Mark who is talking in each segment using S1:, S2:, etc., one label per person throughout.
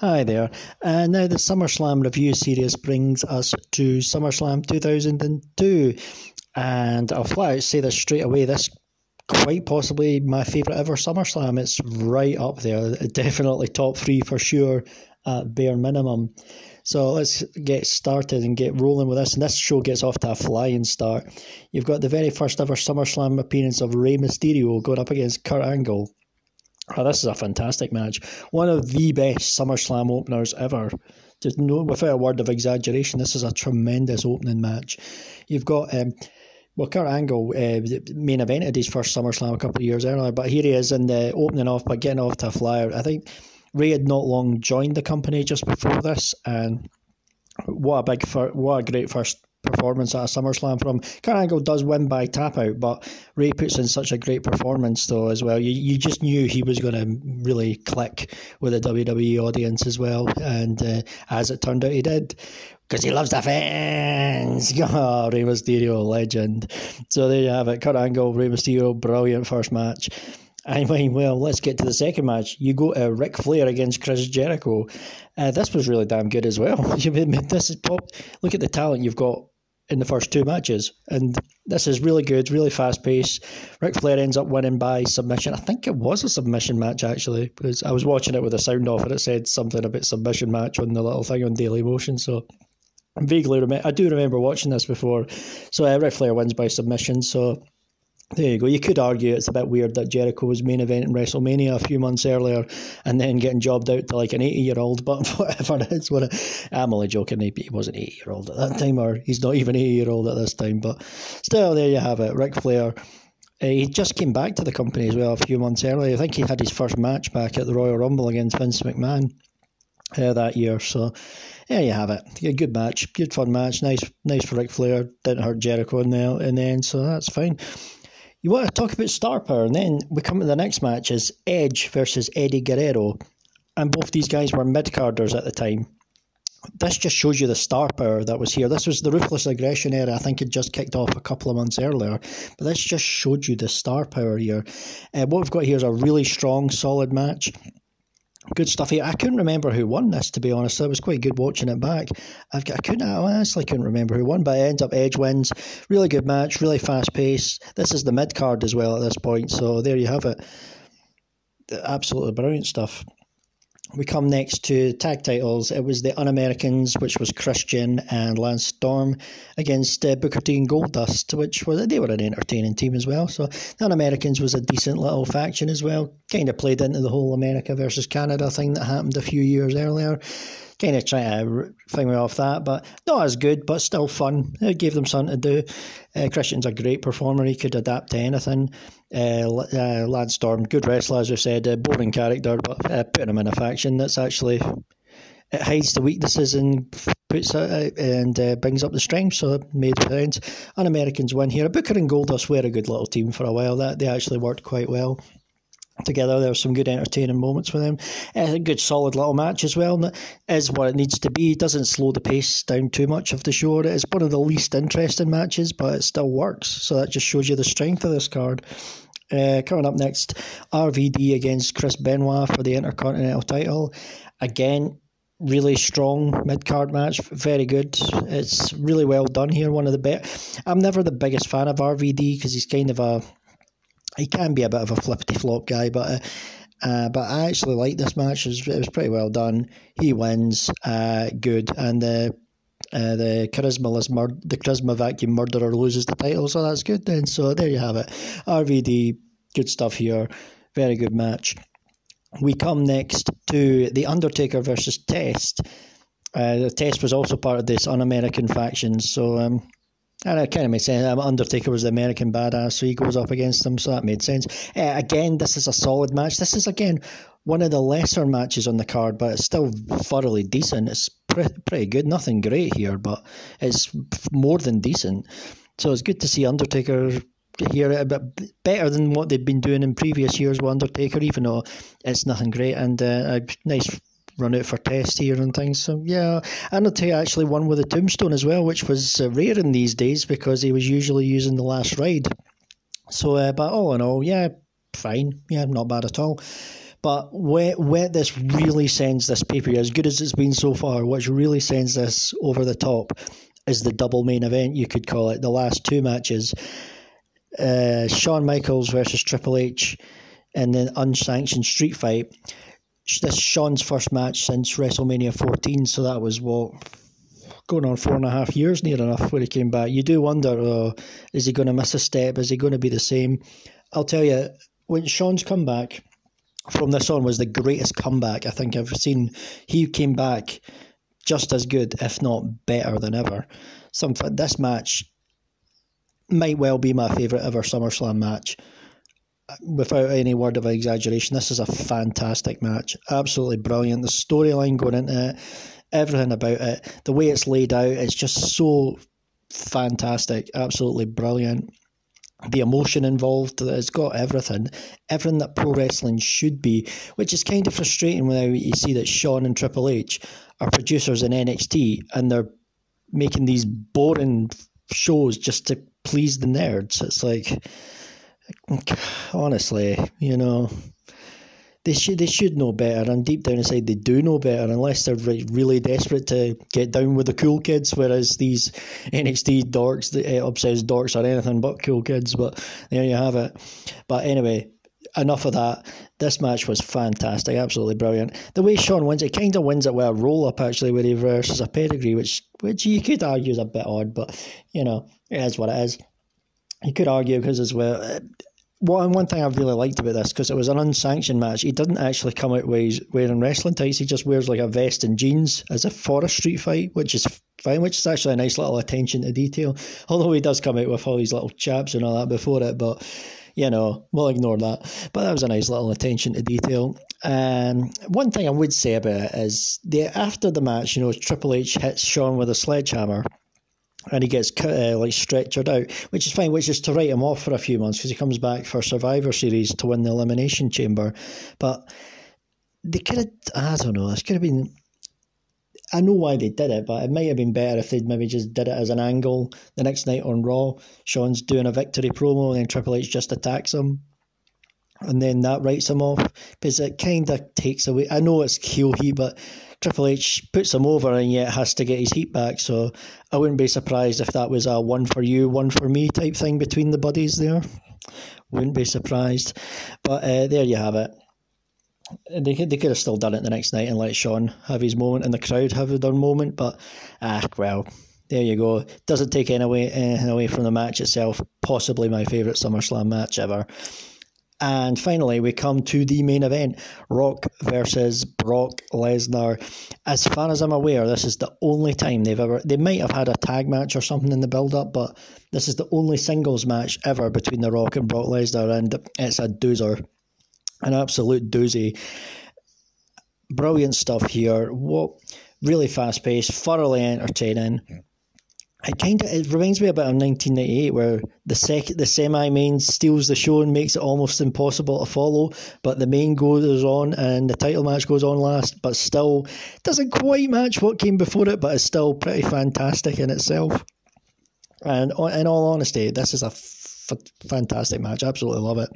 S1: Hi there. And uh, now the SummerSlam review series brings us to SummerSlam 2002. And I'll flat out say this straight away. This quite possibly my favourite ever SummerSlam. It's right up there. Definitely top three for sure at bare minimum. So let's get started and get rolling with this. And this show gets off to a flying start. You've got the very first ever SummerSlam appearance of Rey Mysterio going up against Kurt Angle. Oh, this is a fantastic match. One of the best SummerSlam openers ever. Just no, without a word of exaggeration, this is a tremendous opening match. You've got um, well, Kurt Angle uh, main evented his first SummerSlam a couple of years earlier, but here he is in the opening off by getting off to a flyer. I think Rey had not long joined the company just before this, and what a big, what a great first performance at a SummerSlam from Kurt Angle does win by tap out, but Rey puts in such a great performance though as well. You you just knew he was going to really click with the WWE audience as well, and uh, as it turned out, he did. Because he loves the fans. Oh, Rey Mysterio, legend. So there you have it. Kurt Angle, Rey Mysterio, brilliant first match. I mean, well, let's get to the second match. You go to Ric Flair against Chris Jericho. Uh, this was really damn good as well. this is pop. Look at the talent you've got in the first two matches, and this is really good, really fast paced. Ric Flair ends up winning by submission. I think it was a submission match actually, because I was watching it with the sound off, and it said something about submission match on the little thing on Daily Motion. So vaguely remember. I do remember watching this before. So uh, Ric Flair wins by submission. So there you go. You could argue it's a bit weird that Jericho was main event in WrestleMania a few months earlier and then getting jobbed out to like an 80 year old, but whatever it is. What I'm only joking. He, he wasn't 80 year old at that time, or he's not even 80 year old at this time. But still, there you have it. Ric Flair. Uh, he just came back to the company as well a few months earlier. I think he had his first match back at the Royal Rumble against Vince McMahon uh, that year. So there you have it. A good match, good fun match. Nice, nice for Ric Flair. Didn't hurt Jericho in the in the end, so that's fine. You want to talk about star power, and then we come to the next match is Edge versus Eddie Guerrero, and both these guys were mid carders at the time. This just shows you the star power that was here. This was the ruthless aggression era. I think it just kicked off a couple of months earlier, but this just showed you the star power here. Uh, what we've got here is a really strong, solid match good stuff here. I couldn't remember who won this, to be honest. It was quite good watching it back. I've, I couldn't, I honestly couldn't remember who won, but it ends up Edge wins. Really good match, really fast pace. This is the mid card as well at this point, so there you have it. Absolutely brilliant stuff. We come next to tag titles. It was the Un Americans, which was Christian and Lance Storm, against uh, Booker T and Goldust, which was they were an entertaining team as well. So the Un Americans was a decent little faction as well. Kind of played into the whole America versus Canada thing that happened a few years earlier kind of trying to finger off that, but not as good, but still fun. It gave them something to do. Uh, Christian's a great performer; he could adapt to anything. Uh, uh, Lance Storm, good wrestler, as we said, a boring character, but uh, putting him in a faction that's actually it hides the weaknesses and puts it and uh, brings up the strength. So made sense. Un Americans win here. Booker and Goldust were a good little team for a while. That they actually worked quite well together. There were some good entertaining moments with. Uh, a good solid little match as well. And is what it needs to be. It doesn't slow the pace down too much of the show. It's one of the least interesting matches, but it still works. So that just shows you the strength of this card. Uh, coming up next, RVD against Chris Benoit for the Intercontinental title. Again, really strong mid card match. Very good. It's really well done here. One of the best. I'm never the biggest fan of RVD because he's kind of a he can be a bit of a flippity flop guy, but. Uh, uh, but I actually like this match. It was, it was pretty well done. He wins, uh, good, and the uh, the charisma mur- the charisma vacuum murderer loses the title, so that's good. Then, so there you have it. RVD, good stuff here. Very good match. We come next to the Undertaker versus Test. Uh, the Test was also part of this un-American faction, so um, and it kind of made sense. Um, Undertaker was the American badass, so he goes up against them, so that made sense. Uh, again, this is a solid match. This is, again, one of the lesser matches on the card, but it's still thoroughly decent. It's pre- pretty good. Nothing great here, but it's more than decent. So it's good to see Undertaker here a bit better than what they've been doing in previous years with Undertaker, even though it's nothing great. And uh, a nice run out for test here and things. So yeah, Undertaker actually won with a tombstone as well, which was uh, rare in these days because he was usually using the last ride. So, uh, but all in all, yeah, fine, yeah, not bad at all. But where where this really sends this paper, as good as it's been so far, which really sends this over the top is the double main event, you could call it. The last two matches. Uh, Shawn Michaels versus Triple H in the unsanctioned street fight. This Shawn's first match since WrestleMania 14, so that was what going on four and a half years near enough when he came back. You do wonder, oh, is he going to miss a step? Is he going to be the same? I'll tell you, when Shawn's come back from this on was the greatest comeback I think I've seen. He came back just as good, if not better than ever. Some this match might well be my favourite ever SummerSlam match. Without any word of exaggeration, this is a fantastic match. Absolutely brilliant. The storyline going into it, everything about it, the way it's laid out, it's just so fantastic. Absolutely brilliant the emotion involved. It's got everything, everything that pro wrestling should be, which is kind of frustrating when you see that Shawn and Triple H are producers in NXT and they're making these boring shows just to please the nerds. It's like, honestly, you know, they should they should know better, and deep down inside they do know better, unless they're really desperate to get down with the cool kids. Whereas these NXT dorks, the uh, obsessed dorks, are anything but cool kids. But there you have it. But anyway, enough of that. This match was fantastic, absolutely brilliant. The way Shawn wins it, kind of wins it with a roll up actually, where he versus a pedigree, which which you could argue is a bit odd, but you know it is what it is. You could argue because as well one one thing I really liked about this because it was an unsanctioned match. He didn't actually come out wearing wrestling tights. He just wears like a vest and jeans as a for a street fight, which is fine. Which is actually a nice little attention to detail. Although he does come out with all these little chaps and all that before it, but you know we'll ignore that. But that was a nice little attention to detail. Um, one thing I would say about it is the after the match, you know, Triple H hits Shawn with a sledgehammer and he gets uh, like stretchered out, which is fine, which is to write him off for a few months because he comes back for Survivor Series to win the Elimination Chamber. But they could have, I don't know, this could have been. I know why they did it, but it might have been better if they'd maybe just did it as an angle the next night on Raw. Shawn's doing a victory promo and then Triple H just attacks him. And then that writes him off because it kind of takes away. I know it's heel heat, but Triple H puts him over and yet has to get his heat back. So I wouldn't be surprised if that was a one for you, one for me type thing between the buddies there. Wouldn't be surprised. But uh, there you have it. They could, they could have still done it the next night and let Shawn have his moment and the crowd have their moment. But, ah, well, there you go. Doesn't take any away, away from the match itself. Possibly my favourite SummerSlam match ever. And finally, we come to the main event Rock versus Brock Lesnar. As far as I'm aware, this is the only time they've ever. They might have had a tag match or something in the build up, but this is the only singles match ever between The Rock and Brock Lesnar, and it's a doozer. An absolute doozy. Brilliant stuff here. What really fast paced, thoroughly entertaining it kind of it reminds me a bit of 1998 where the sec the semi main steals the show and makes it almost impossible to follow but the main goes on and the title match goes on last but still doesn't quite match what came before it but it's still pretty fantastic in itself. And in all honesty this is a f- fantastic match. Absolutely love it.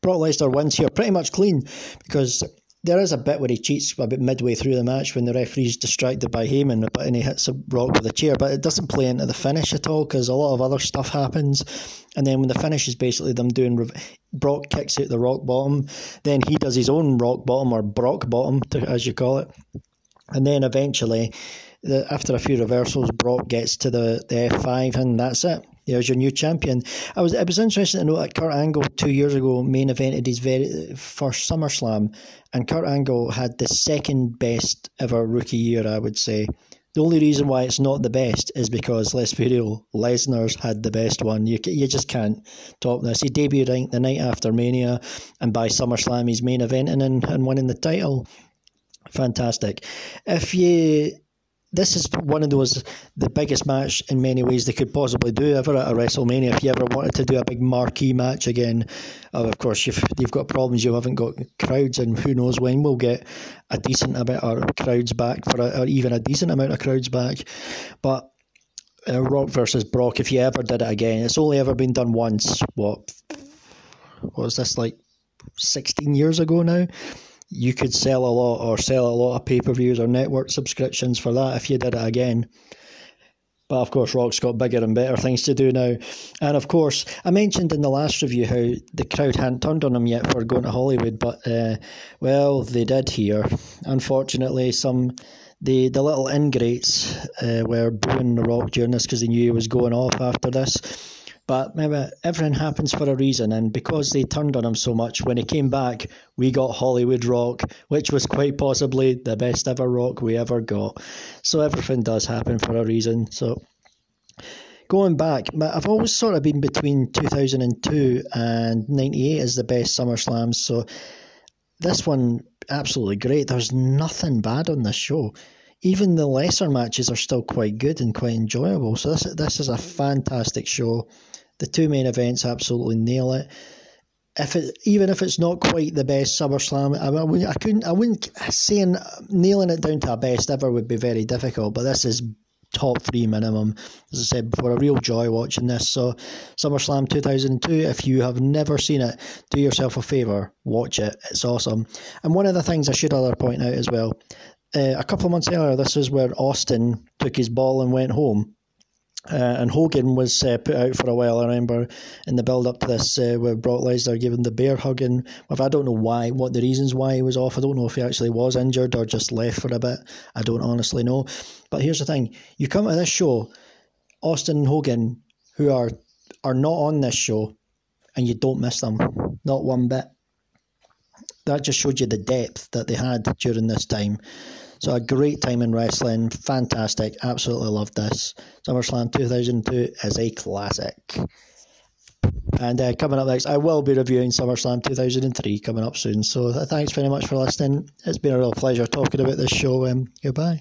S1: Brock Lesnar wins here pretty much clean because there is a bit where he cheats about midway through the match when the referee's distracted by Heyman and he hits a rock with a chair, but it doesn't play into the finish at all because a lot of other stuff happens. And then when the finish is basically them doing Brock kicks out the rock bottom, then he does his own rock bottom or Brock bottom, to, as you call it. And then eventually, after a few reversals, Brock gets to the, the F5 and that's it there's your new champion. I was it was interesting to know that Kurt Angle two years ago main evented his very first SummerSlam, and Kurt Angle had the second best ever rookie year. I would say. The only reason why it's not the best is because, let's be real, Lesnar's had the best one. You you just can't top this. He debuted the night after Mania, and by SummerSlam he's main eventing and, and winning the title. Fantastic. If you this is one of those the biggest match in many ways they could possibly do ever at a WrestleMania. If you ever wanted to do a big marquee match again, uh, of course you've you've got problems. You haven't got crowds, and who knows when we'll get a decent amount of crowds back for a, or even a decent amount of crowds back. But uh, Rock versus Brock, if you ever did it again, it's only ever been done once. What? What was this like? 16 years ago now. You could sell a lot or sell a lot of pay per views or network subscriptions for that if you did it again. But of course, Rock's got bigger and better things to do now. And of course, I mentioned in the last review how the crowd hadn't turned on him yet for going to Hollywood, but uh, well, they did here. Unfortunately, some the the little ingrates uh, were booing The Rock during this because they knew he was going off after this. But maybe everything happens for a reason, and because they turned on him so much, when he came back, we got Hollywood Rock, which was quite possibly the best ever Rock we ever got. So everything does happen for a reason. So going back, I've always sort of been between 2002 and 98 as the best SummerSlams. So this one, absolutely great. There's nothing bad on this show even the lesser matches are still quite good and quite enjoyable. So this this is a fantastic show. The two main events absolutely nail it. If it, even if it's not quite the best SummerSlam, I, I couldn't, I wouldn't saying nailing it down to a best ever would be very difficult. But this is top three minimum. As I said before, a real joy watching this. So, SummerSlam 2002, if you have never seen it, do yourself a favour, watch it. It's awesome. And one of the things I should other point out as well, uh, a couple of months earlier, this is where Austin took his ball and went home. Uh, and Hogan was uh, put out for a while. I remember in the build up to this, uh, where Brock Lesnar giving the bear hug, and I don't know why, what the reasons why he was off. I don't know if he actually was injured or just left for a bit. I don't honestly know. But here's the thing: you come to this show, Austin and Hogan, who are are not on this show, and you don't miss them, not one bit. That just showed you the depth that they had during this time. So a great time in wrestling, fantastic, absolutely loved this. SummerSlam 2002 is a classic. And uh, coming up next, I will be reviewing SummerSlam 2003 coming up soon. So thanks very much for listening. It's been a real pleasure talking about this show. Um, goodbye.